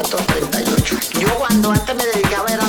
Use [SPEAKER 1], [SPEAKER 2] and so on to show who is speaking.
[SPEAKER 1] 1938. Yo cuando antes me dedicaba era